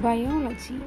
biology.